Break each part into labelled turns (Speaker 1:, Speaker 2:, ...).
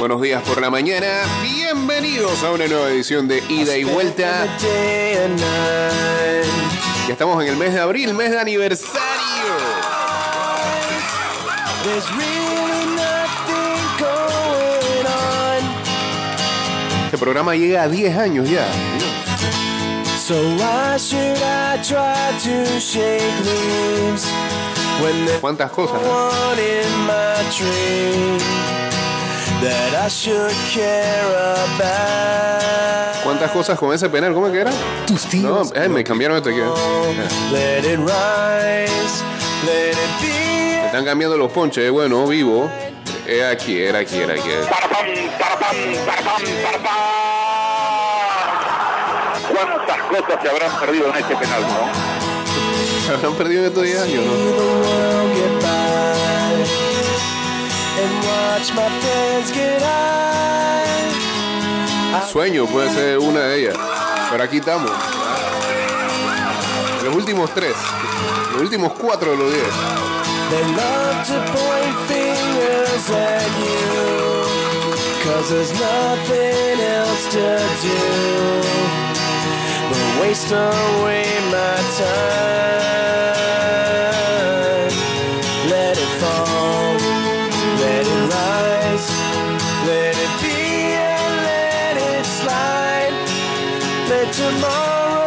Speaker 1: Buenos días por la mañana. Bienvenidos a una nueva edición de Ida y Vuelta. Ya estamos en el mes de abril, mes de aniversario. Este programa llega a 10 años ya.
Speaker 2: So why should I try to shake leaves when there's
Speaker 1: ¿Cuántas cosas?
Speaker 2: That I should care about?
Speaker 1: ¿Cuántas cosas con ese penal? ¿Cómo es que era?
Speaker 3: Tus
Speaker 1: No,
Speaker 3: tíos.
Speaker 1: eh, me cambiaron este que.
Speaker 2: Let it rise, let it be.
Speaker 1: Están cambiando los ponches, eh, bueno, vivo. Era aquí, era aquí, era aquí.
Speaker 4: Tarapam. ¿Cuántas cosas se habrán perdido en este penal, no?
Speaker 1: Se habrán perdido en estos 10 años, ¿no? Sueño puede ser una de ellas. Pero aquí estamos. Los últimos tres. Los últimos cuatro de los 10.
Speaker 2: They love to point fingers at you. Cause there's nothing else to do but waste away my time.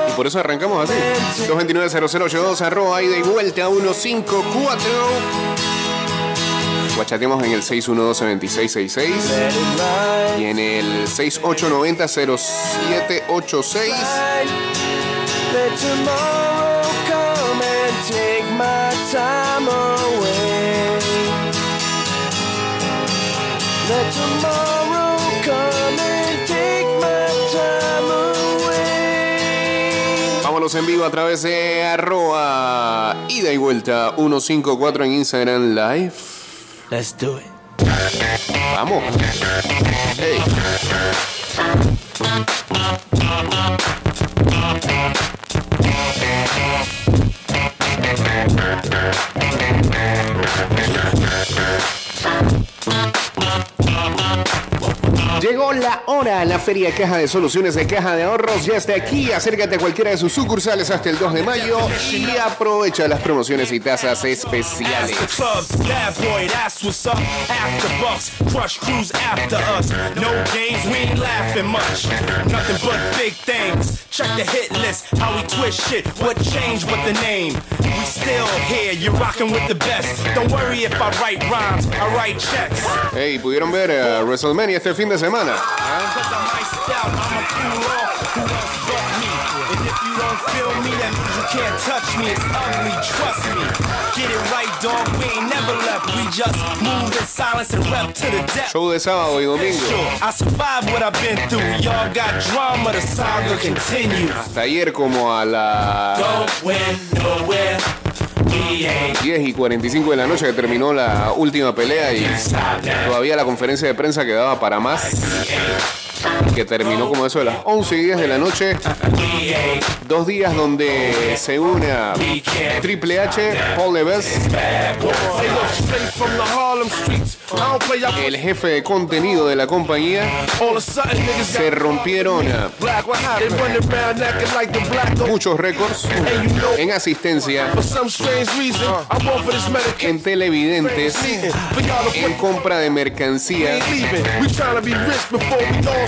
Speaker 1: Y por eso arrancamos así. 229-0082, arroba y vuelta 154. Guachateamos en el 612-2666
Speaker 2: Let it rise.
Speaker 1: y en el 6890-0786.
Speaker 2: Let tomorrow
Speaker 1: en vivo a través de arroba ida y vuelta 154 en Instagram Live.
Speaker 2: Let's do it.
Speaker 1: Vamos. Hey. Llegó la hora, la Feria Caja de Soluciones de Caja de Ahorros ya está aquí. Acércate a cualquiera de sus sucursales hasta el 2 de mayo y aprovecha las promociones y tasas especiales.
Speaker 5: clubs, bad boy, that's what's up. After bucks, crush crews after us. No games, we ain't laughing much. Nothing but big things. Check the hit list, how we twist shit. What changed with the name? We still here, you're rocking with the best. Don't worry if I write rhymes, I write checks.
Speaker 1: Hey, ¿pudieron ver a WrestleMania este fin de semana?
Speaker 5: Depth.
Speaker 1: Show de sábado y domingo. Hasta ayer como a las 10 y 45 de la noche que terminó la última pelea y todavía la conferencia de prensa quedaba para más. Que terminó como eso de las 11 y 10 de la noche. Dos días donde se une. Triple H, Paul Levesque, el jefe de contenido de la compañía. Se rompieron muchos récords en asistencia, en televidentes, en compra de mercancía.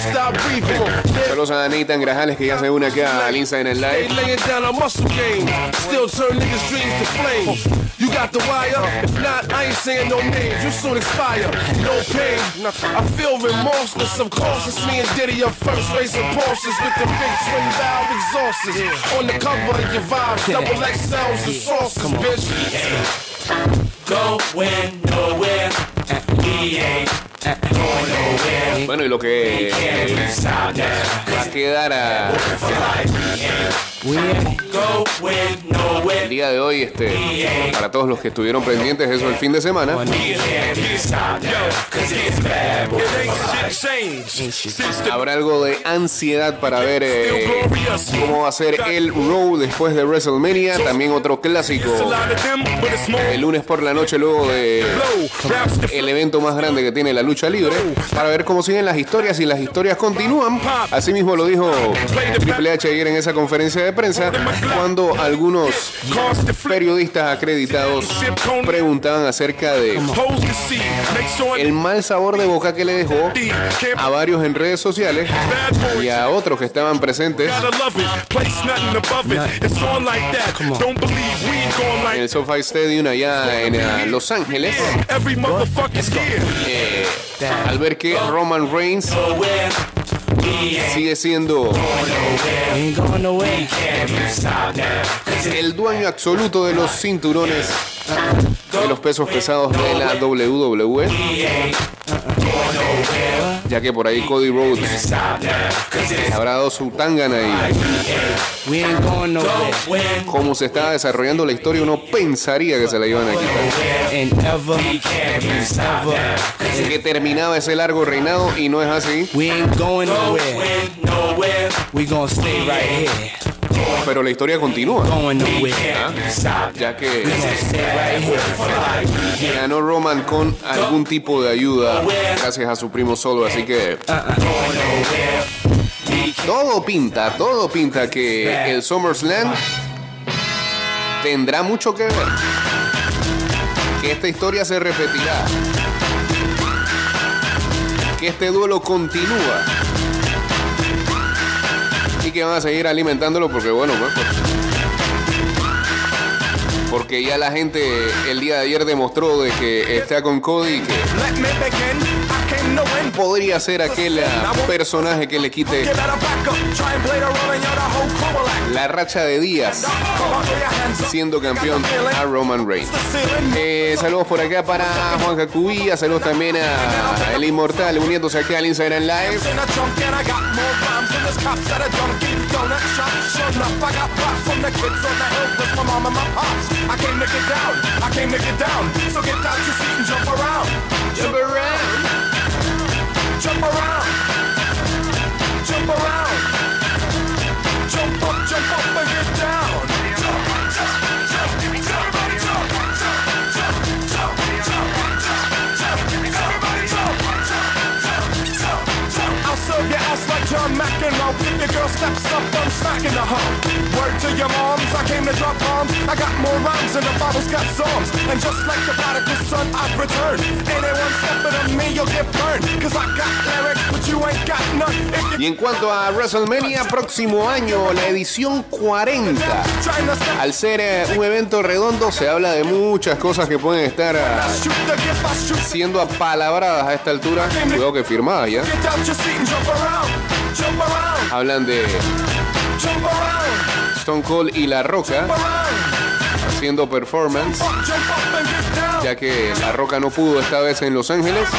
Speaker 5: Ain't leaving. We trying to be rich before we all stop breathing. They
Speaker 1: Saludos a Nathan Grajales que ya se une acá al Instagram
Speaker 5: They
Speaker 1: Live.
Speaker 5: laying down our muscle game. Still turn niggas' dreams to flames. You got the wire? If not, I ain't saying no names. You soon expire. No pain. I feel remorseless. Of course, it's me and Diddy up first racing Porsches with the big twin valve exhausts. On the cover of your vibes, double XLs and sauces, bitch. Going nowhere. We ain't going nowhere.
Speaker 1: Bueno, y lo que
Speaker 5: now.
Speaker 1: va a quedar a El día de hoy, este, para todos los que estuvieron pendientes eso el fin de semana, habrá algo de ansiedad para ver eh, cómo va a ser el Raw después de WrestleMania. También otro clásico el lunes por la noche luego de el evento más grande que tiene la lucha libre para ver cómo siguen las historias y las historias continúan. Asimismo lo dijo Triple H ayer en esa conferencia de prensa cuando algunos periodistas acreditados preguntaban acerca de el mal sabor de boca que le dejó a varios en redes sociales y a otros que estaban presentes. En el SoFi Stadium allá en eh, Los Ángeles. Eh, al ver que Roman Reigns sigue siendo El dueño absoluto de los cinturones de los pesos pesados de la WWE. Ya que por ahí Cody Rhodes habrá dado su tangana y como se estaba desarrollando la historia uno pensaría que se la iban a quitar. Que terminaba ese largo reinado y no es así. Pero la historia continúa.
Speaker 2: Nowhere.
Speaker 1: Ya que ganó Roman con algún tipo de ayuda gracias a su primo solo. Así que todo pinta, todo pinta que el SummerSlam tendrá mucho que ver. Que esta historia se repetirá. Que este duelo continúa. Y que van a seguir alimentándolo porque bueno, pues, pues, porque ya la gente el día de ayer demostró de que está con Cody y que Podría ser aquel ah, personaje que le quite la racha de días siendo campeón a Roman Reigns. Eh, saludos por acá para Juan Jacubía, saludos también a El Inmortal uniéndose aquí al Instagram Live.
Speaker 5: Jump around. Jump around. Jump up, jump up and get down. Jump, jump, jump. Everybody jump. Jump, jump, jump. Jump, jump. Everybody jump. Jump, jump, jump. I'll serve your ass like John McEnroe. Your girl steps up, I'm smacking the hoe. Your moms, I came to drop bombs. I got more rhymes than the Bible's got psalms. And just like the prodigal son, I've returned. Anyone stepping on me, you'll get burned. Cause I got lyrics, but you ain't got none.
Speaker 1: Y en cuanto a WrestleMania, próximo año, la edición 40.
Speaker 5: you're trying to step
Speaker 1: Al ser eh, un evento redondo, se habla de muchas cosas que pueden estar
Speaker 5: shoot
Speaker 1: siendo apalabradas a esta altura. Cuidado que firmadas ya.
Speaker 5: Get out
Speaker 1: Stone Cold y La Roca haciendo performance, ya que La Roca no pudo esta vez en Los Ángeles.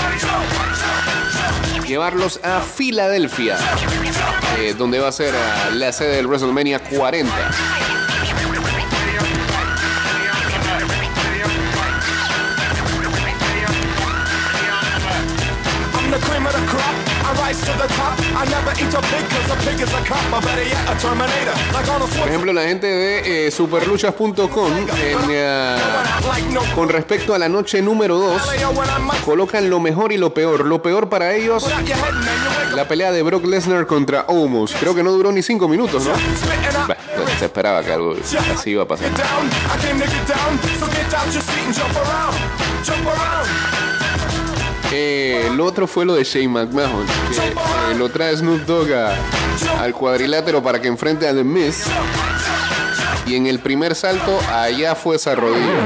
Speaker 1: Llevarlos a Filadelfia, eh, donde va a ser ah, la sede del WrestleMania 40. Por ejemplo, la gente de eh, superluchas.com, eh, con respecto a la noche número 2,
Speaker 5: player when I might
Speaker 1: colocan lo mejor y lo peor. Lo peor para ellos, la pelea de Brock Lesnar contra Omos. Creo que no duró ni 5 minutos, ¿no? Bah, se esperaba que algo así iba a pasar. Eh, lo otro fue lo de Shane McMahon, que eh, lo trae Snoop Dogg al cuadrilátero para que enfrente a The Miz. Y en el primer salto, allá fue esa rodilla.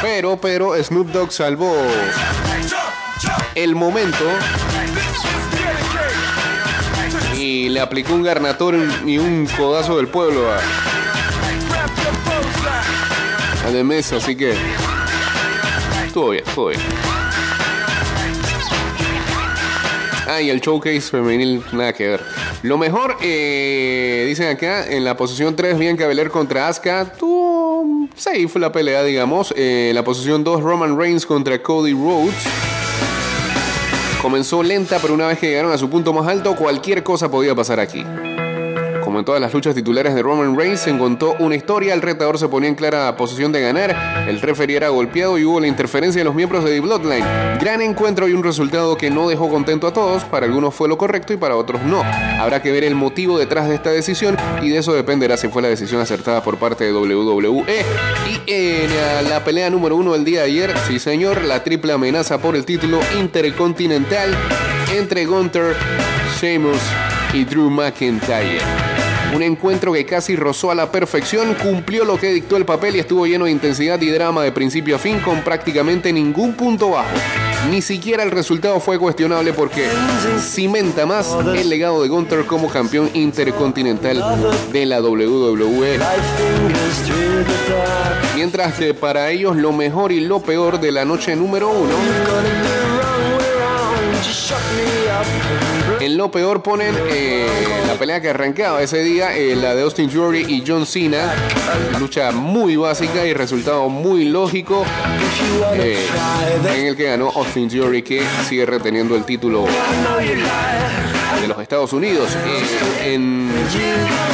Speaker 1: Pero, pero, Snoop Dogg salvó el momento y le aplicó un garnatón y un codazo del pueblo a, a Miz, así que Todo bien, todo bien. Ah, y el showcase femenil, nada que ver. Lo mejor, eh, dicen acá, en la posición 3, Bianca Belair contra Asuka. Tuvo safe la pelea, digamos. Eh, en la posición 2, Roman Reigns contra Cody Rhodes. Comenzó lenta, pero una vez que llegaron a su punto más alto, cualquier cosa podía pasar aquí. Como en todas las luchas titulares de Roman Reigns, se encontró una historia, el retador se ponía en clara posición de ganar, el referee era golpeado y hubo la interferencia de los miembros de The Bloodline. Gran encuentro y un resultado que no dejó contento a todos, para algunos fue lo correcto y para otros no. Habrá que ver el motivo detrás de esta decisión y de eso dependerá si fue la decisión acertada por parte de WWE. Y en la pelea número uno del día de ayer, sí señor, la triple amenaza por el título intercontinental entre Gunther, Sheamus y Drew McIntyre. Un encuentro que casi rozó a la perfección, cumplió lo que dictó el papel y estuvo lleno de intensidad y drama de principio a fin con prácticamente ningún punto bajo. Ni siquiera el resultado fue cuestionable porque cimenta más el legado de Gunther como campeón intercontinental de la WWE. Mientras que para ellos lo mejor y lo peor de la noche número uno lo peor ponen eh, la pelea que arrancaba ese día, eh, la de Austin Theory y John Cena. Lucha muy básica y resultado muy lógico. eh, en el que ganó Austin Theory, que sigue reteniendo el título de los Estados Unidos. Eh,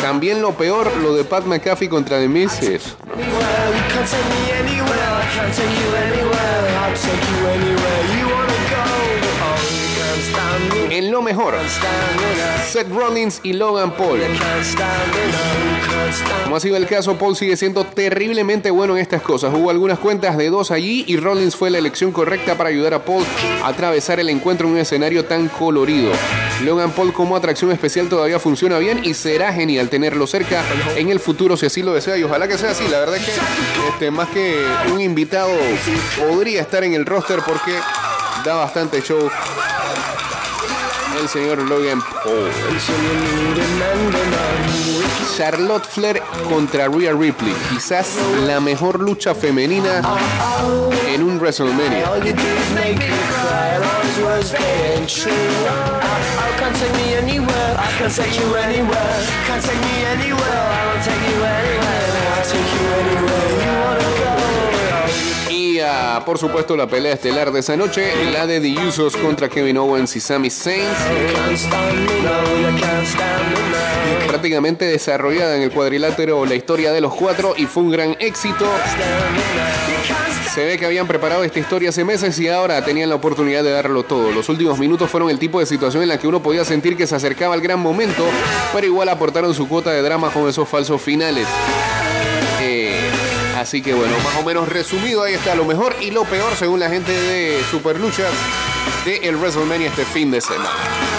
Speaker 1: también lo peor, lo de Pat McAfee contra The Miz. En lo mejor, Seth Rollins y Logan Paul. Como ha sido el caso, Paul sigue siendo terriblemente bueno en estas cosas. Hubo algunas cuentas de dos allí y Rollins fue la elección correcta para ayudar a Paul a atravesar el encuentro en un escenario tan colorido. Logan Paul como atracción especial todavía funciona bien y será genial tenerlo cerca en el futuro si así lo desea y ojalá que sea así. La verdad es que este, más que un invitado podría estar en el roster porque da bastante show el señor Logan Paul. Charlotte Flair contra Rhea Ripley. Quizás la mejor lucha femenina en un WrestleMania. Por supuesto la pelea estelar de esa noche, la de The contra Kevin Owens y Sami Zayn. Prácticamente desarrollada en el cuadrilátero la historia de los cuatro y fue un gran éxito. Se ve que habían preparado esta historia hace meses y ahora tenían la oportunidad de darlo todo. Los últimos minutos fueron el tipo de situación en la que uno podía sentir que se acercaba al gran momento, pero igual aportaron su cuota de drama con esos falsos finales. Así que bueno, más o menos resumido, ahí está lo mejor y lo peor según la gente de Super Luchas de el WrestleMania este fin de semana.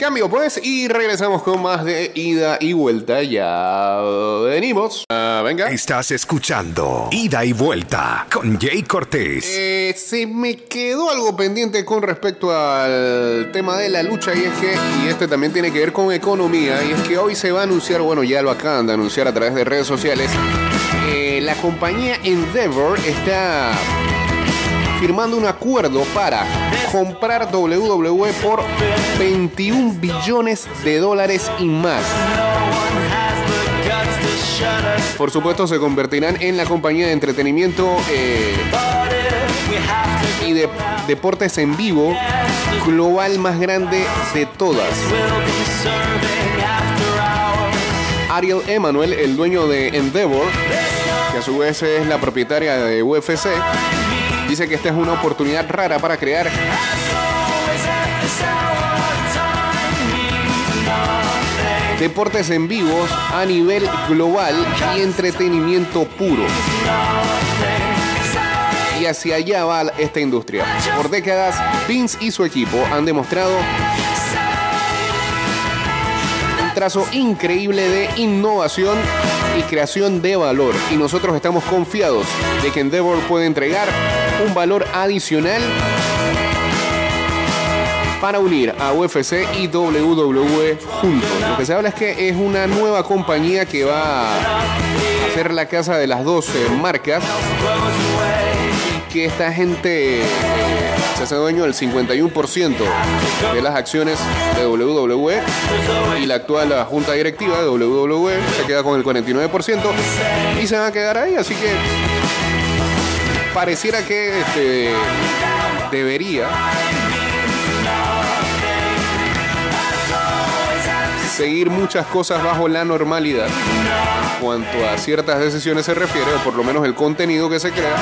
Speaker 1: Cambio pues y regresamos con más de ida y vuelta. Ya venimos. Ah, venga.
Speaker 3: Estás escuchando Ida y Vuelta con Jay Cortés.
Speaker 1: Eh, se me quedó algo pendiente con respecto al tema de la lucha y es que, y este también tiene que ver con economía, y es que hoy se va a anunciar, bueno, ya lo acaban de anunciar a través de redes sociales, eh, la compañía Endeavor está firmando un acuerdo para comprar WWE por 21 billones de dólares y más. Por supuesto, se convertirán en la compañía de entretenimiento eh, y de deportes en vivo global más grande de todas. Ariel Emanuel, el dueño de Endeavor, que a su vez es la propietaria de UFC, dice que esta es una oportunidad rara para crear deportes en vivos a nivel global y entretenimiento puro. Y hacia allá va esta industria. Por décadas, Vince y su equipo han demostrado un trazo increíble de innovación y creación de valor. Y nosotros estamos confiados de que Endeavor puede entregar un valor adicional para unir a UFC y WWE juntos. Lo que se habla es que es una nueva compañía que va a ser la casa de las dos eh, marcas que esta gente se hace dueño del 51% de las acciones de WWE y la actual junta directiva de WWE se queda con el 49% y se va a quedar ahí, así que pareciera que este, debería seguir muchas cosas bajo la normalidad cuanto a ciertas decisiones se refiere, o por lo menos el contenido que se crea.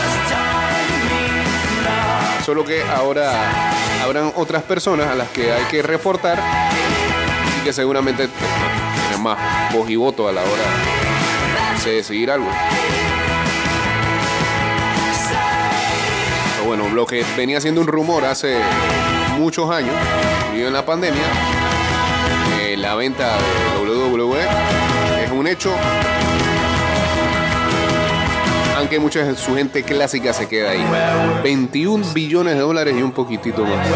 Speaker 1: Solo que ahora habrán otras personas a las que hay que reportar y que seguramente tienen más voz y voto a la hora de decidir algo. Bueno, lo que venía siendo un rumor hace muchos años, incluido en la pandemia, eh, la venta de WWE es un hecho. Aunque mucha de su gente clásica se queda ahí. 21 billones de dólares y un poquitito más.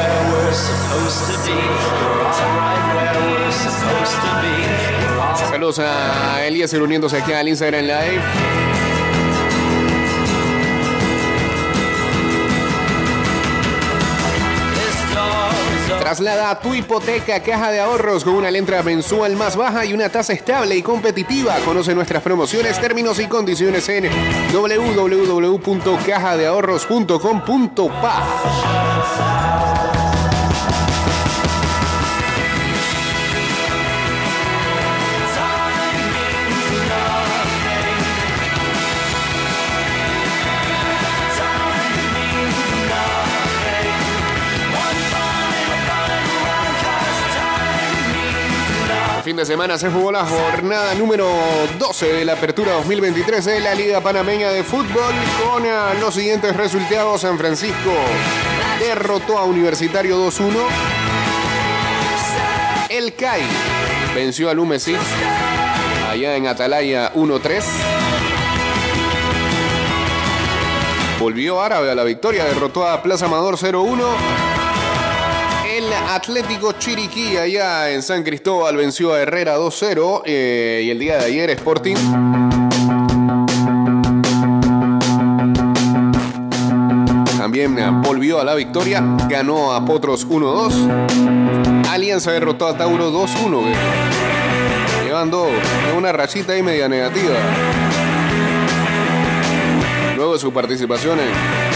Speaker 1: Saludos a Elías uniéndose aquí al Instagram Live. Traslada tu hipoteca a Caja de Ahorros con una letra mensual más baja y una tasa estable y competitiva. Conoce nuestras promociones, términos y condiciones en www.cajadeahorros.com.pa. fin de semana se jugó la jornada número 12 de la apertura 2023 de la Liga Panameña de Fútbol con ah, los siguientes resultados. San Francisco derrotó a Universitario 2-1. El CAI venció al Umesix allá en Atalaya 1-3. Volvió Árabe a la victoria, derrotó a Plaza Amador 0-1. Atlético Chiriquí allá en San Cristóbal venció a Herrera 2-0 eh, y el día de ayer Sporting también eh, volvió a la victoria, ganó a Potros 1-2. Alianza derrotó a Tauro 2-1, eh, llevando una rachita ahí media negativa. Luego de su participación en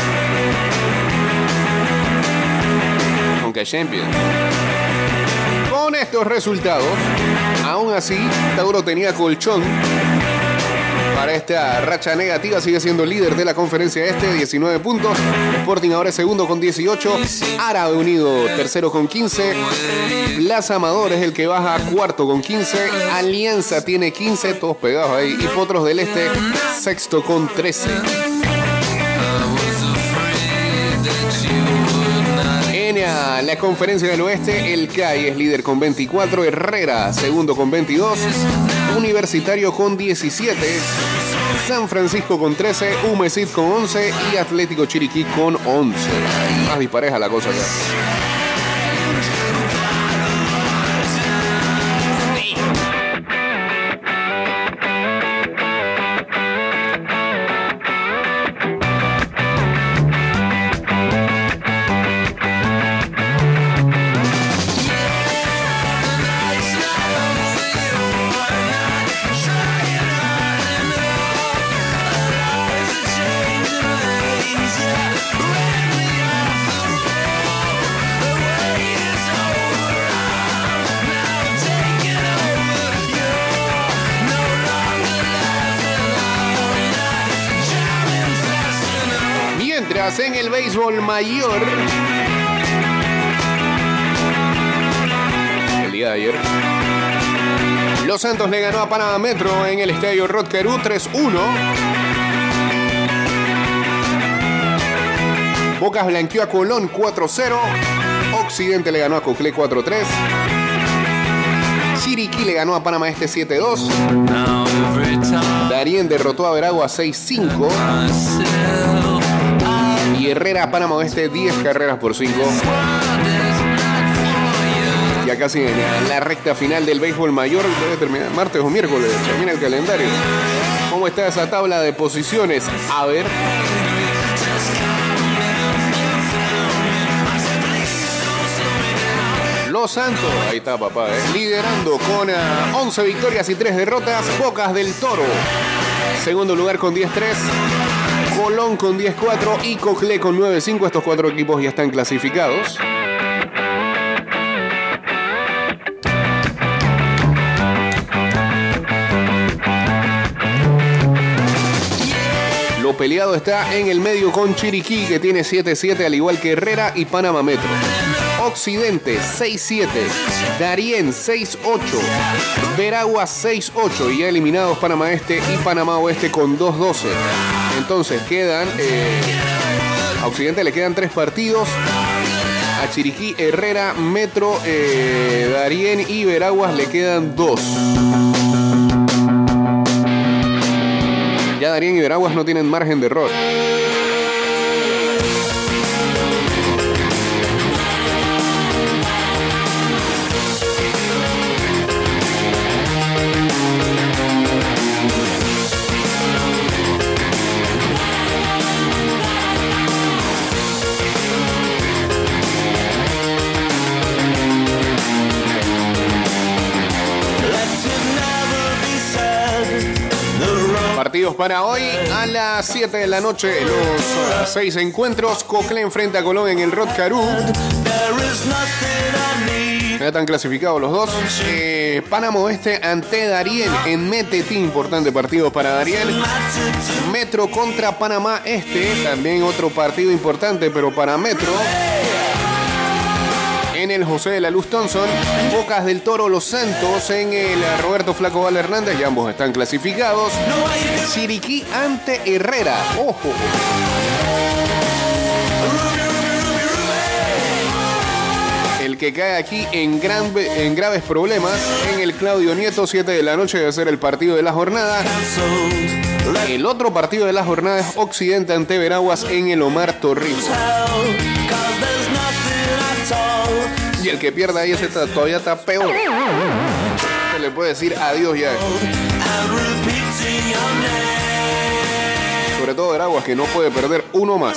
Speaker 1: Champions. Con estos resultados, aún así, Tauro tenía colchón para esta racha negativa. Sigue siendo líder de la conferencia este, 19 puntos. Sporting ahora es segundo con 18. Árabe Unido tercero con 15. Plaza Amador es el que baja cuarto con 15. Alianza tiene 15, todos pegados ahí. Y Potros del Este sexto con 13. La conferencia del oeste, el CAI es líder con 24, Herrera segundo con 22, Universitario con 17, San Francisco con 13, Humesid con 11 y Atlético Chiriquí con 11. Más dispareja la cosa ya. Béisbol mayor, el día de ayer, Los Santos le ganó a Panamá Metro en el estadio Rotkerú 3-1. Bocas blanqueó a Colón 4-0. Occidente le ganó a Coclé 4-3. Chiriquí le ganó a Panamá Este 7-2. Darien derrotó a Veragua 6-5. Herrera Panamá Oeste 10 carreras por 5. ya casi en la recta final del béisbol mayor. Debe terminar martes o miércoles, termina el calendario. ¿Cómo está esa tabla de posiciones? A ver. Los Santos, ahí está papá, eh, liderando con ah, 11 victorias y 3 derrotas. Bocas del Toro, segundo lugar con 10-3. Colón con 10-4 y Coclé con 9-5. Estos cuatro equipos ya están clasificados. Lo peleado está en el medio con Chiriquí, que tiene 7-7, al igual que Herrera y Panamá Metro. Occidente 6-7, Darien 6-8, Veragua 6-8 y ya eliminados Panamá Este y Panamá Oeste con 2-12. Entonces quedan, eh, a Occidente le quedan tres partidos. A Chiriquí, Herrera, Metro, eh, Darien y Veraguas le quedan dos. Ya Darien y Veraguas no tienen margen de error. Partidos para hoy a las 7 de la noche. Los uh, seis encuentros. Coclé enfrenta a Colón en el Rod Caru. Ya están clasificados los dos. Eh, Panamá Oeste ante Darien en Metetí. Importante partido para Darien. Metro contra Panamá Este. También otro partido importante, pero para Metro. En el José de la Luz Thompson, Bocas del Toro Los Santos en el Roberto Flaco Val Hernández, y ambos están clasificados. Chiriquí ante Herrera, ojo. El que cae aquí en graves problemas en el Claudio Nieto, 7 de la noche debe ser el partido de la jornada. El otro partido de la jornada es Occidente ante Veraguas en el Omar Torrijos. Y el que pierda ahí ese todavía está peor. Se le puede decir adiós ya. Sobre todo Veraguas que no puede perder uno más.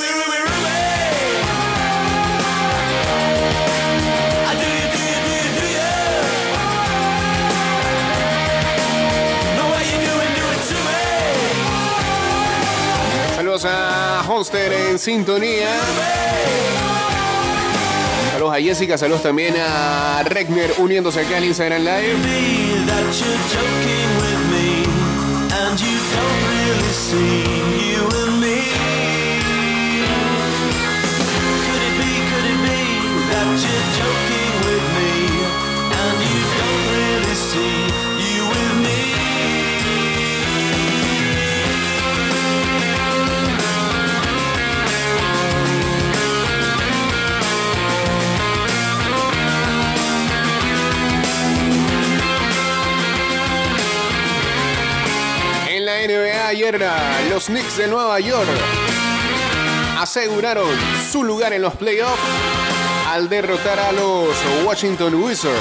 Speaker 1: Saludos a Holster en sintonía. Saludos a Jessica, saludos también a Regner uniéndose acá al Instagram Live. Knicks de Nueva York aseguraron su lugar en los playoffs al derrotar a los Washington Wizards.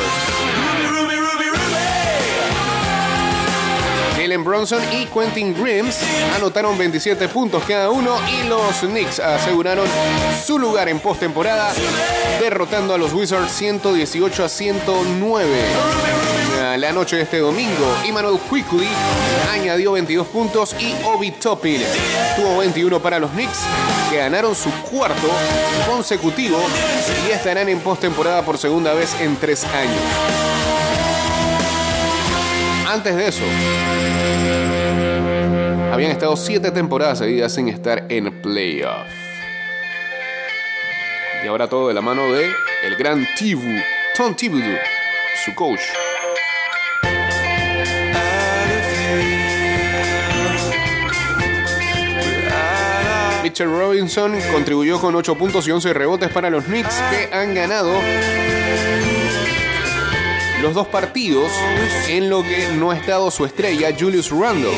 Speaker 1: Jalen Bronson y Quentin Grimes anotaron 27 puntos cada uno y los Knicks aseguraron su lugar en postemporada derrotando a los Wizards 118 a 109. A La noche de este domingo, Emmanuel Quickly añadió 22 puntos y Obi Toppin tuvo 21 para los Knicks, que ganaron su cuarto consecutivo y estarán en postemporada por segunda vez en tres años. Antes de eso, habían estado siete temporadas seguidas sin estar en playoff. Y ahora todo de la mano de el gran Tibu, Tom Thibodeau, su coach. Mitchell Robinson contribuyó con 8 puntos y 11 rebotes para los Knicks que han ganado los dos partidos en lo que no ha estado su estrella Julius Randle,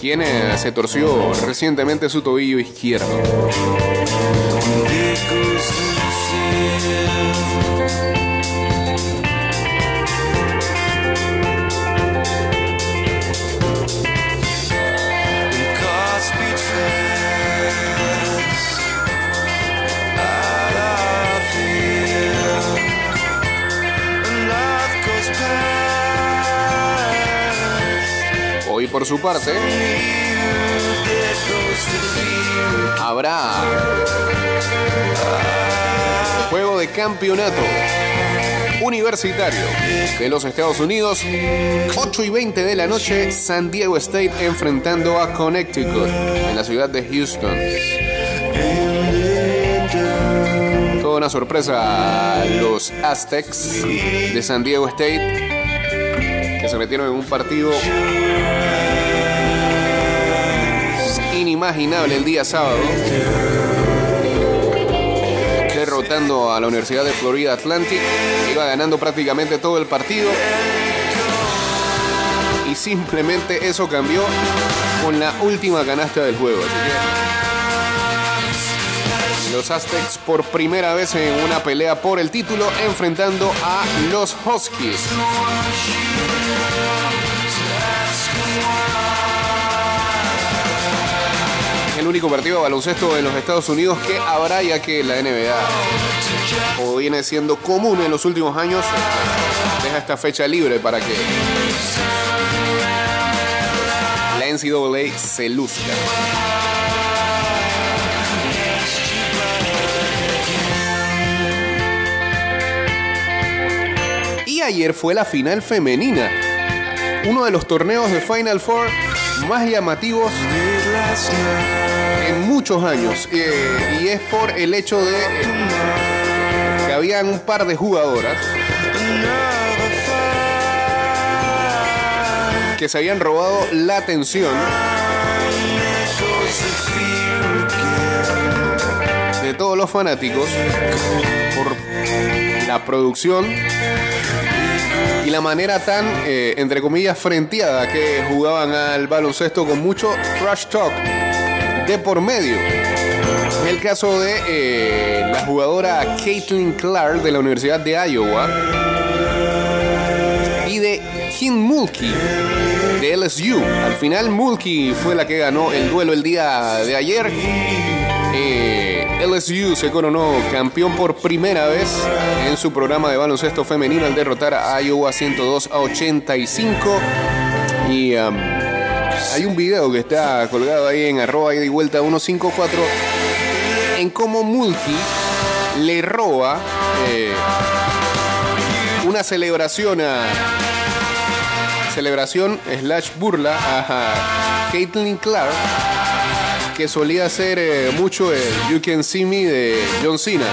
Speaker 1: quien eh, se torció recientemente su tobillo izquierdo. Por su parte, habrá juego de campeonato universitario de los Estados Unidos. 8 y 20 de la noche, San Diego State enfrentando a Connecticut en la ciudad de Houston. Toda una sorpresa los Aztecs de San Diego State que se metieron en un partido inimaginable el día sábado derrotando a la Universidad de Florida Atlantic. Iba ganando prácticamente todo el partido. Y simplemente eso cambió con la última canasta del juego. Los Aztecs por primera vez en una pelea por el título enfrentando a los Huskies. El único partido de baloncesto en los Estados Unidos que habrá ya que la NBA, como viene siendo común en los últimos años, deja esta fecha libre para que la NCAA se luzca. Y ayer fue la final femenina, uno de los torneos de Final Four más llamativos muchos años. eh, y es por el hecho de que habían un par de jugadoras que se habían robado la atención de todos los fanáticos por la producción y la manera tan, eh, entre comillas, frenteada que jugaban al baloncesto con mucho trash talk de por medio. Es el caso de eh, la jugadora Caitlin Clark de la Universidad de Iowa y de Kim Mulkey de LSU. Al final Mulkey fue la que ganó el duelo el día de ayer. Eh, LSU se coronó campeón por primera vez en su programa de baloncesto femenino al derrotar a Iowa 102 a 85. Y hay un video que está colgado ahí en arroba y vuelta 154 en cómo Mulkey le roba eh, una celebración a celebración slash burla a Caitlin Clark que solía hacer eh, mucho el You Can See Me de John Cena.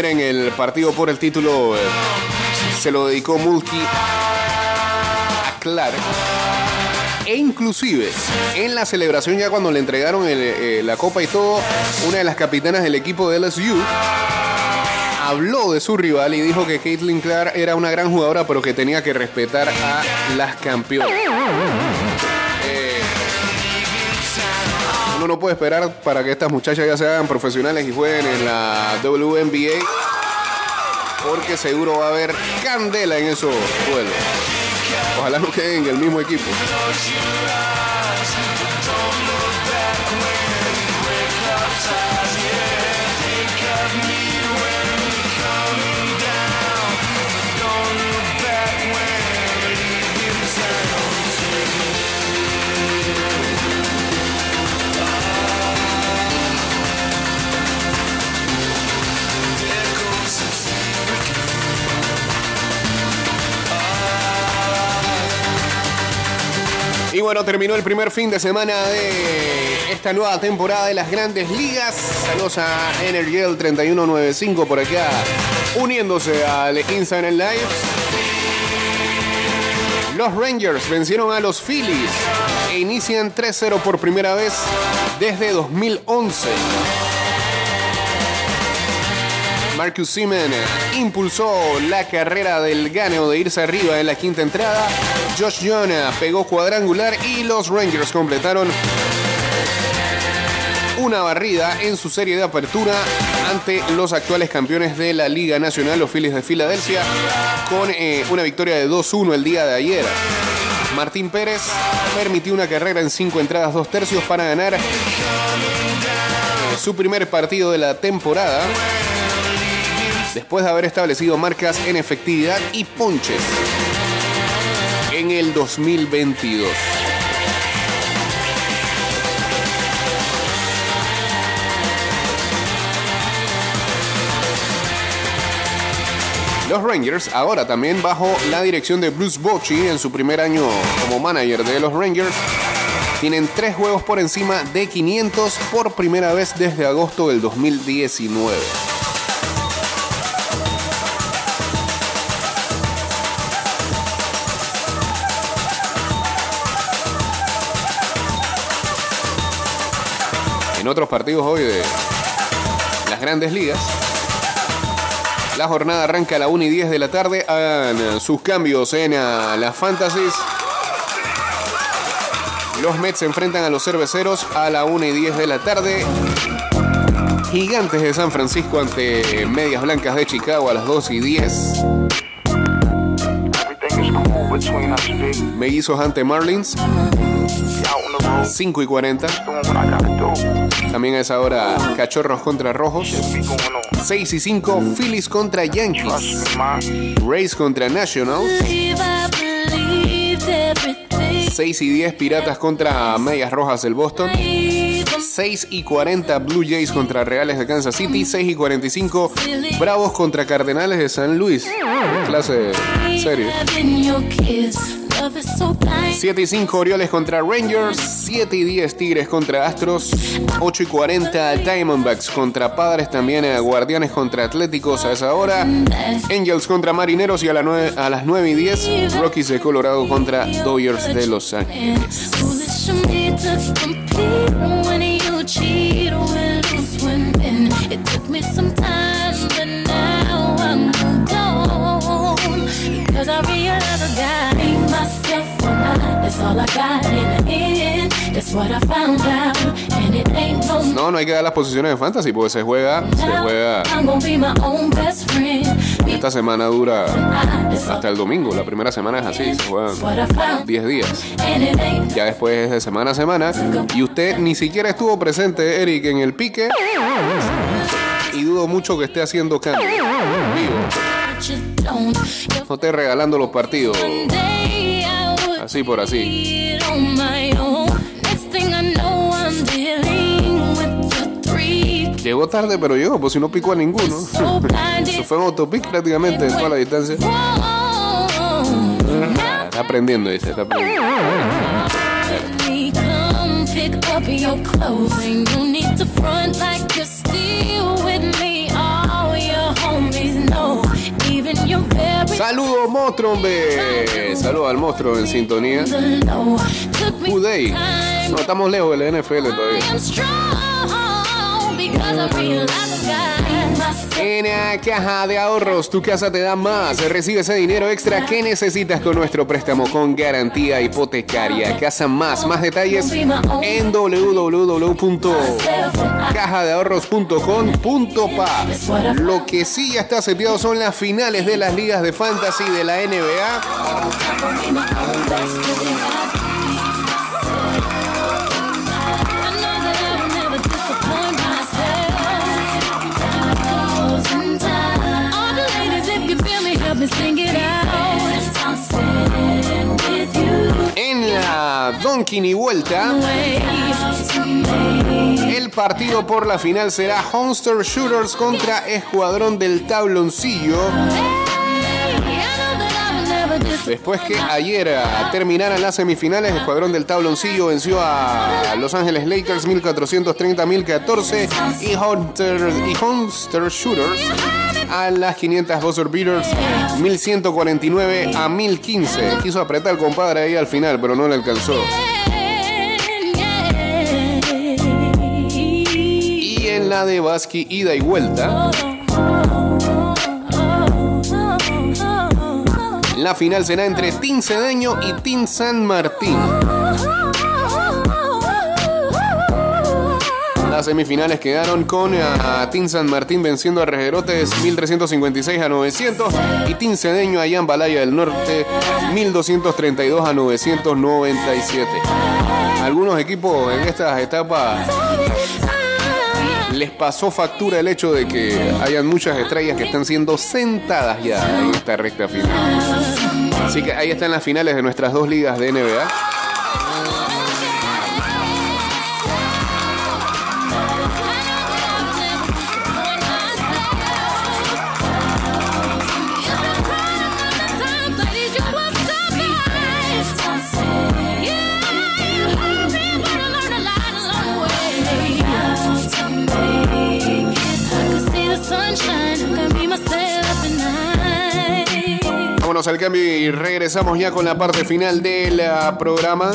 Speaker 1: En el partido por el título eh, se lo dedicó Mulkey a Clark. E inclusive en la celebración ya cuando le entregaron el, eh, la copa y todo, una de las capitanas del equipo de LSU habló de su rival y dijo que Caitlin Clark era una gran jugadora, pero que tenía que respetar a las campeonas. Uno no puede esperar para que estas muchachas ya sean profesionales y jueguen en la WNBA, porque seguro va a haber candela en esos duelos. Ojalá no queden en el mismo equipo. Bueno, terminó el primer fin de semana de esta nueva temporada de las grandes ligas. Saludos a Energel 3195 por acá, uniéndose al Instagram Live. Los Rangers vencieron a los Phillies e inician 3-0 por primera vez desde 2011. Marcus Simen impulsó la carrera del ganeo de irse arriba en la quinta entrada. Josh Young pegó cuadrangular y los Rangers completaron una barrida en su serie de apertura ante los actuales campeones de la Liga Nacional, los Phillies de Filadelfia, con eh, una victoria de 2-1 el día de ayer. Martín Pérez permitió una carrera en cinco entradas, dos tercios para ganar su primer partido de la temporada después de haber establecido marcas en efectividad y ponches en el 2022. Los Rangers, ahora también bajo la dirección de Bruce Bochy en su primer año como manager de los Rangers, tienen tres juegos por encima de 500 por primera vez desde agosto del 2019. Otros partidos hoy de las grandes ligas, la jornada arranca a la 1 y 10 de la tarde. Hagan sus cambios en ah, las fantasies. Los Mets se enfrentan a los cerveceros a la 1 y 10 de la tarde. Gigantes de San Francisco ante Medias Blancas de Chicago a las 2 y 10.
Speaker 4: Everything is cool between us, big.
Speaker 1: Mellizos ante Marlins,
Speaker 4: Out on the road,
Speaker 1: 5 y 40. También a esa hora, Cachorros contra Rojos.
Speaker 4: Be going on.
Speaker 1: 6 y 5, Phillies contra Yankees. Rays contra Nationals.
Speaker 6: believe I believed everything.
Speaker 1: 6 y 10, Piratas contra Medias Rojas del Boston. 6 y 40 Blue Jays contra Reales de Kansas City, 6 y 45 Bravos contra Cardenales de San Luis. Clase serie.
Speaker 6: In your kiss, love is so blind.
Speaker 1: 7 y 5 Orioles contra Rangers, 7 y 10 Tigres contra Astros, 8 y 40 Diamondbacks contra Padres, también eh, Guardianes contra Atléticos a esa hora, Angels contra Marineros y a, la nueve- a las 9 y 10 Rockies de Colorado contra Dodgers de Los Ángeles.
Speaker 6: It took me some time, no
Speaker 1: No, no hay que dar las posiciones de fantasy porque se juega, se juega.
Speaker 6: I'm gonna be my own best friend.
Speaker 1: Esta semana dura hasta el domingo. La primera semana es así, se juegan
Speaker 6: I found.
Speaker 1: 10 días. Ya después es de semana a semana. Y usted ni siquiera estuvo presente, Eric, en el pique. Y dudo mucho que esté haciendo cambios. No esté regalando los partidos así por así. Llegó tarde, pero llegó, pues si no picó a ninguno. Eso fue en autopic prácticamente en toda la distancia. Está aprendiendo, dice, está aprendiendo.
Speaker 6: up your clothes. And you need to front like you're still with
Speaker 1: Saludos, monstruo, hombre. Saludos al monstruo en sintonía. Uday. No, estamos lejos de la NFL todavía. En la caja de ahorros, tu casa te da más. Recibe ese dinero extra que necesitas con nuestro préstamo con garantía hipotecaria. Casa más. Más detalles en www.cajadeahorros.com.pa. Lo que sí ya está seteado son las finales de las ligas de fantasy de la NBA. En la Donkin y vuelta, el partido por la final será Honster Shooters contra Escuadrón del Tabloncillo. Después que ayer terminaran las semifinales, Escuadrón del Tabloncillo venció a Los Ángeles Lakers 1430-1014 y Hunter, y Hunter Shooters a las 500 Buzzer Beaters 1149 a 1015. Quiso apretar el compadre ahí al final, pero no le alcanzó. Y en la de Basqui, ida y vuelta, la final será entre Team Cedeño y Team San Martín. Las semifinales quedaron con a Team San Martín venciendo a Rejerotes 1356 a 900 y Team Cedeño allá en Balaya del Norte 1232 a 997. Algunos equipos en estas etapas les pasó factura el hecho de que hayan muchas estrellas que están siendo sentadas ya en esta recta final. Así que ahí están las finales de nuestras dos ligas de NBA. Vámonos al cambio y regresamos ya con la parte final del programa.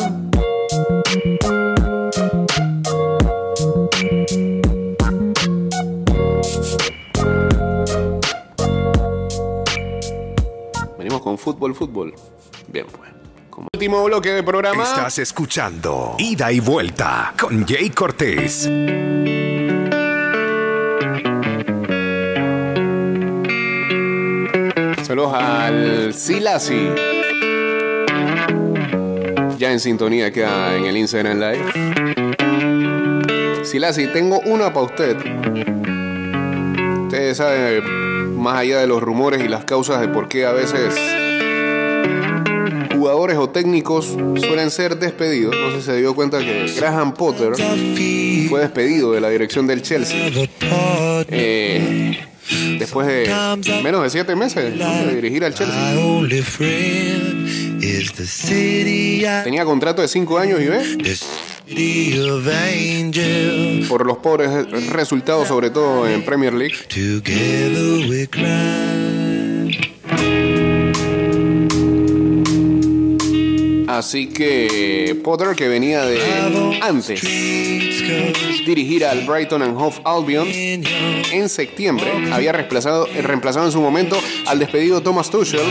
Speaker 1: Venimos con fútbol, fútbol. Bien, pues. Como último bloque de programa.
Speaker 3: Estás escuchando Ida y Vuelta con Jay Cortés.
Speaker 1: Saludos al Silasi. Ya en sintonía queda en el Instagram Live. Silasi, tengo una para usted. Ustedes saben, más allá de los rumores y las causas de por qué a veces jugadores o técnicos suelen ser despedidos. No sé si se dio cuenta que Graham Potter fue despedido de la dirección del Chelsea. Eh, después de menos de siete meses de dirigir al Chelsea. Tenía contrato de cinco años y ve, por los pobres resultados, sobre todo en Premier League. Así que Potter, que venía de antes dirigir al Brighton and Hove Albion en septiembre, había reemplazado, en su momento al despedido Thomas Tuchel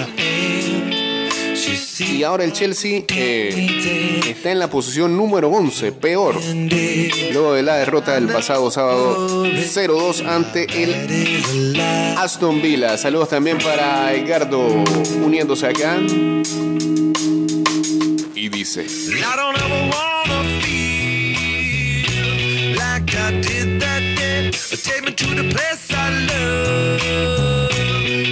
Speaker 1: y ahora el Chelsea eh, está en la posición número 11, peor, luego de la derrota del pasado sábado 0-2 ante el. Aston Villa. Saludos también para Edgardo uniéndose acá. Dice,
Speaker 2: I don't ever wanna feel like I did that day. Take me to the place I love.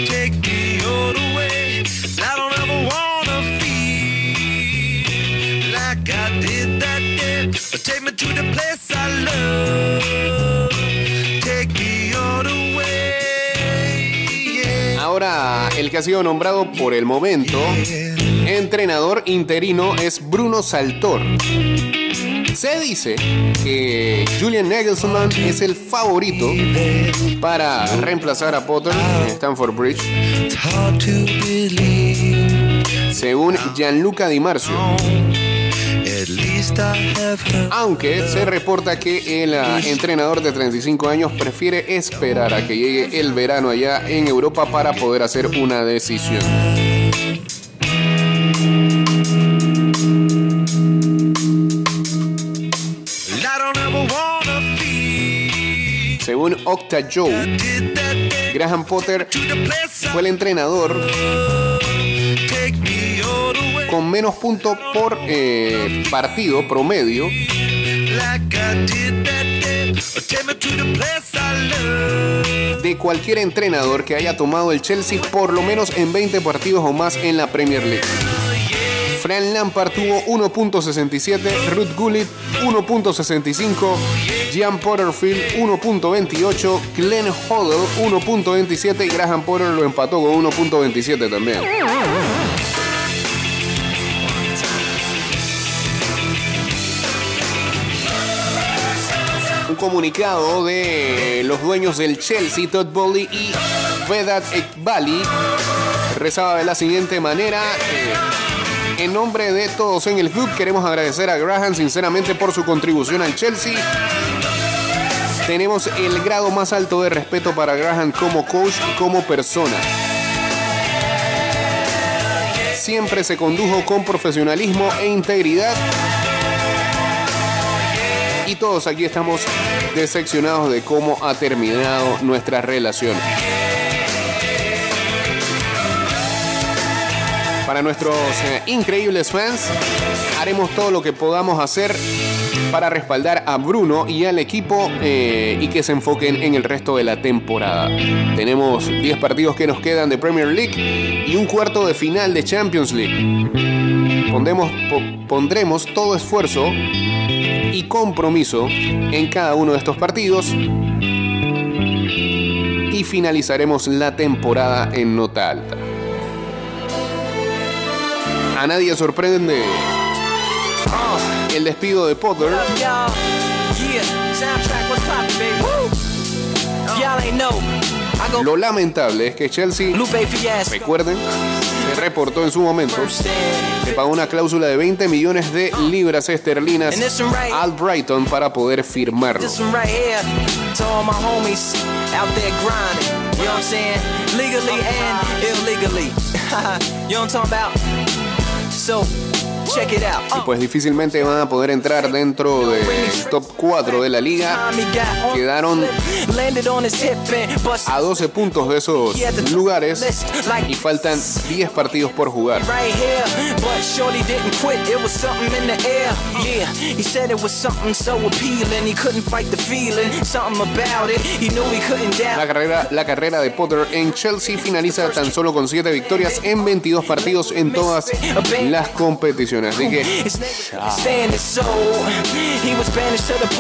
Speaker 2: Take me all the way. I don't ever wanna feel like I did that day. Take me to the place I love.
Speaker 1: El que ha sido nombrado por el momento entrenador interino es Bruno Saltor. Se dice que Julian Nagelsmann es el favorito para reemplazar a Potter en Stanford Bridge, según Gianluca Di Marzio. Aunque se reporta que el ah, entrenador de 35 años prefiere esperar a que llegue el verano allá en Europa para poder hacer una decisión. Según Octa Joe, Graham Potter fue el entrenador con menos puntos por eh, partido promedio de cualquier entrenador que haya tomado el Chelsea por lo menos en 20 partidos o más en la Premier League. Fran Lampard tuvo 1.67, Ruth Gullit 1.65, Jean Potterfield 1.28, Glenn Hoddle 1.27 y Graham Potter lo empató con 1.27 también. Un comunicado de los dueños del Chelsea, Todd Bowley y Vedat Ekbali, rezaba de la siguiente manera. eh, en nombre de todos en el club, queremos agradecer a Graham sinceramente por su contribución al Chelsea. Tenemos el grado más alto de respeto para Graham como coach y como persona. Siempre se condujo con profesionalismo e integridad. Y todos aquí estamos decepcionados de cómo ha terminado nuestra relación. Para nuestros eh, increíbles fans, haremos todo lo que podamos hacer para respaldar a Bruno y al equipo eh, y que se enfoquen en el resto de la temporada. Tenemos 10 partidos que nos quedan de Premier League y un cuarto de final de Champions League. Pondremos, po- pondremos todo esfuerzo y compromiso en cada uno de estos partidos y finalizaremos la temporada en nota alta. A nadie sorprende el despido de Potter, lo lamentable es que Chelsea, recuerden, reportó en su momento, le pagó una cláusula de 20 millones de libras esterlinas al Brighton para poder firmarlo.
Speaker 7: Uh,
Speaker 1: Pues difícilmente van a poder entrar dentro del top 4 de la liga. Quedaron A 12 puntos de esos lugares y faltan 10 partidos por jugar. La carrera, la carrera de Potter en Chelsea finaliza tan solo con 7 victorias en 22 partidos en todas las competiciones. Así que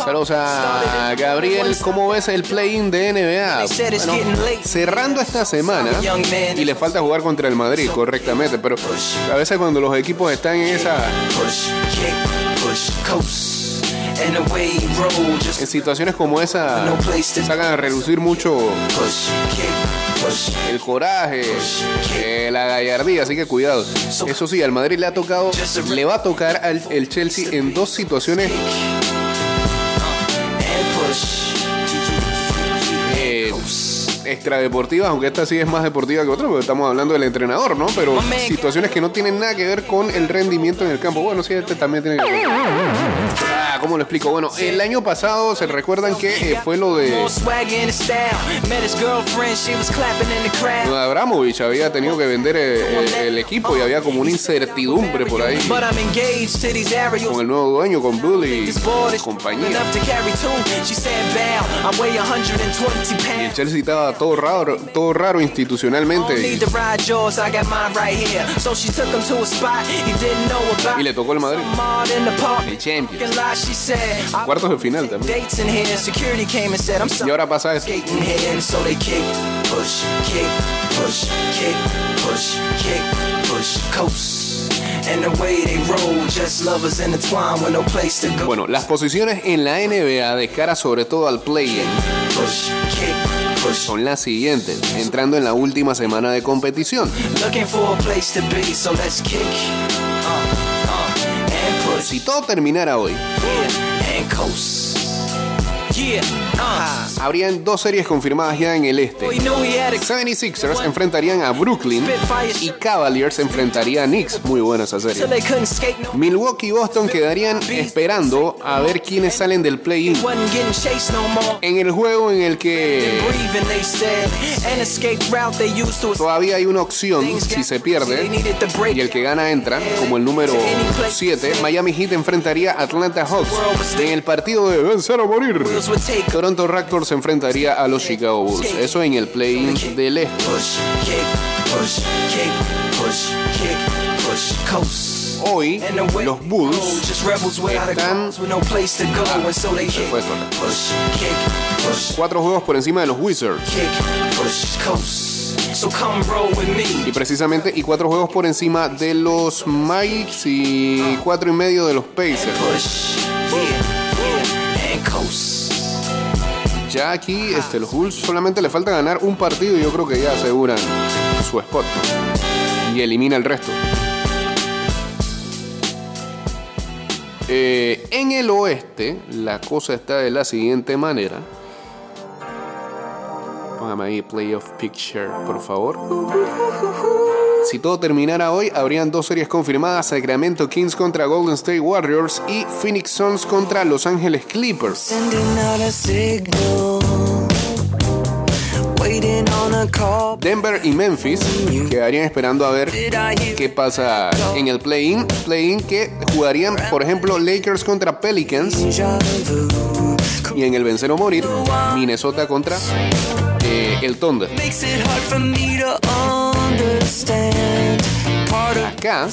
Speaker 1: saludos a Gabriel. ¿Cómo ves el play-in de NBA? Cerrando esta semana y le falta jugar contra el Madrid, correctamente. Pero a veces cuando los equipos están en esa en situaciones como esa sacan a relucir mucho. El coraje, eh, la gallardía, así que cuidado. Eso sí, al Madrid le ha tocado, le va a tocar al el Chelsea en dos situaciones eh, extradeportivas, aunque esta sí es más deportiva que otra, porque estamos hablando del entrenador, ¿no? Pero situaciones que no tienen nada que ver con el rendimiento en el campo. Bueno, sí, este también tiene que ver. Ah, ¿cómo lo explico? Bueno, el año pasado se recuerdan que eh, fue lo de Abramovich, había tenido que vender eh, eh, el equipo y había como una incertidumbre por ahí con el nuevo dueño, con
Speaker 7: board
Speaker 1: y compañía.
Speaker 7: enough to carry two. She said, "Bow, I weigh 120
Speaker 1: Y el
Speaker 7: pounds."
Speaker 1: Chelsea estaba todo raro, todo raro institucionalmente y, le tocó el Madrid. El Champions. Cuartos de final también.
Speaker 7: dates in here. Security came and said, I'm
Speaker 1: Y ahora pasa esto.
Speaker 7: skating here, and so they kick, push, kick, push, kick, push, kick, push, coast. And the way they roll, just lovers intertwined with no place to go.
Speaker 1: Bueno, las posiciones en la NBA de cara sobre todo al play-in son las siguientes, entrando en la última semana de competición. Si todo terminara hoy,
Speaker 7: Uh.
Speaker 1: habrían dos series confirmadas ya en el este.
Speaker 7: We knew he had a
Speaker 1: 76ers enfrentarían a Brooklyn y Cavaliers enfrentaría a Knicks. Muy buena esa serie. Milwaukee y Boston quedarían esperando a ver quiénes salen del play-in. En el juego en el que todavía hay una opción si se pierde y el que gana entra como el número 7, Miami Heat enfrentaría a Atlanta Hawks. En el partido de vencer o morir, Toronto Raptors se enfrentaría a los Chicago Bulls. Eso en el play-in del este. Hoy los Bulls están-
Speaker 7: push,
Speaker 1: cuatro juegos por encima de los Wizards. Y
Speaker 7: me.
Speaker 1: precisamente, y cuatro juegos por encima de los Magics y cuatro y medio de los Pacers. Ya aquí, este, los Bulls solamente le falta ganar un partido y yo creo que ya aseguran su spot y elimina el resto. Eh, en el oeste, la cosa está de la siguiente manera. Póngame ahí Playoff Picture, por favor. Si todo terminara hoy, habrían dos series confirmadas: Sacramento Kings contra Golden State Warriors y Phoenix Suns contra Los Ángeles Clippers. Denver y Memphis quedarían esperando a ver qué pasa en el play-in. Play-in que jugarían, por ejemplo, Lakers contra Pelicans. Y en el vencer o morir, Minnesota contra eh, el Thunder. Acá.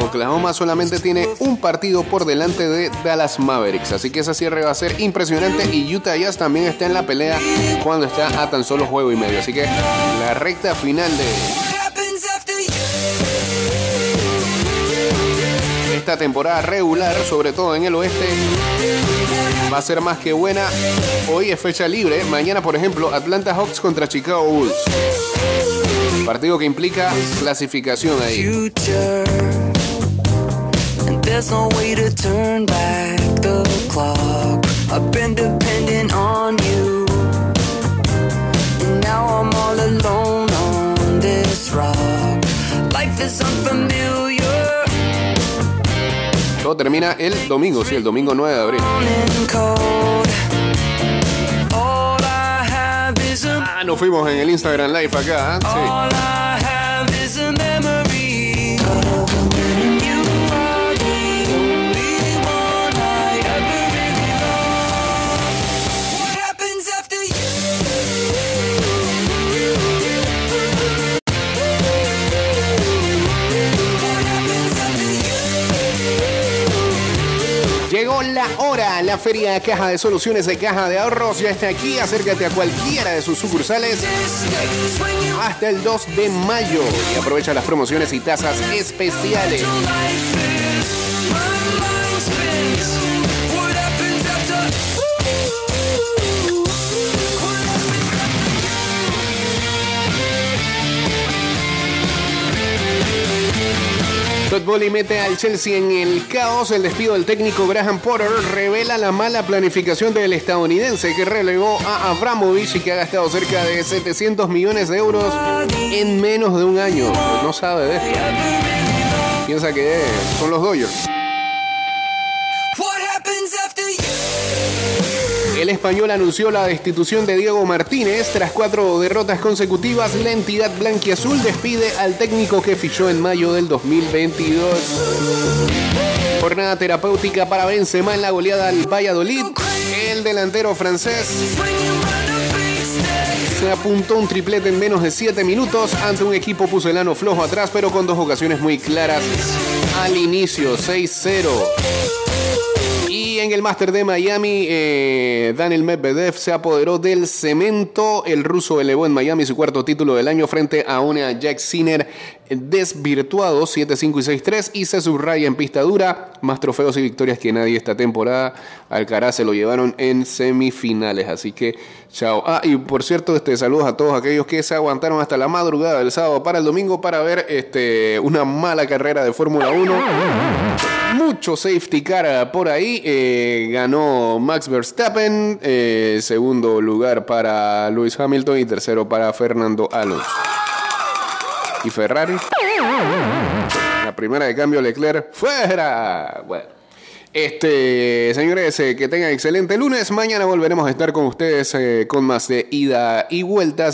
Speaker 1: Oklahoma solamente tiene un partido por delante de Dallas Mavericks. Así que ese cierre va a ser impresionante. Y Utah Jazz también está en la pelea cuando está a tan solo juego y medio. Así que la recta final de esta temporada regular, sobre todo en el oeste, va a ser más que buena. Hoy es fecha libre. Mañana, por ejemplo, Atlanta Hawks contra Chicago Bulls. Partido que implica clasificación ahí.
Speaker 7: there's no way to turn back the clock. I've been dependent on you. Now I'm all alone on this rock. Life is unfamiliar.
Speaker 1: Todo termina el domingo, sí, el domingo 9 de abril. Ah, nos fuimos en el Instagram Live acá, ¿eh? sí. Feria Caja de Soluciones de Caja de Ahorros ya está aquí. Acércate a cualquiera de sus sucursales hasta el 2 de mayo y aprovecha las promociones y tasas especiales. Todd Bowley mete al Chelsea en el caos. El despido del técnico Graham Potter revela la mala planificación del estadounidense que relegó a Abramovich y que ha gastado cerca de 700 millones de euros en menos de un año. No sabe de esto. Piensa que son los Dodgers. El español anunció la destitución de Diego Martínez tras cuatro derrotas consecutivas. La entidad blanquiazul despide al técnico que fichó en mayo del 2022. Jornada terapéutica para Benzema en la goleada al Valladolid. El delantero francés se apuntó un triplete en menos de 7 minutos ante un equipo pucelano flojo atrás, pero con dos ocasiones muy claras al inicio, 6-0. Y en el Máster de Miami, eh, Daniel Medvedev se apoderó del cemento. El ruso elevó en Miami su cuarto título del año frente a una Jack Sinner desvirtuado 7-5 y 6-3 y se subraya en pista dura. Más trofeos y victorias que nadie esta temporada. Alcaraz se lo llevaron en semifinales. Así que chao. Ah, y por cierto, este, saludos a todos aquellos que se aguantaron hasta la madrugada del sábado para el domingo para ver este, una mala carrera de Fórmula 1 mucho safety car por ahí. Eh, ganó Max Verstappen, eh, segundo lugar para Lewis Hamilton y tercero para Fernando Alonso. ¿Y Ferrari? La primera de cambio Leclerc fuera. Bueno. Este, señores, eh, que tengan excelente lunes. Mañana volveremos a estar con ustedes eh, con más de ida y vueltas.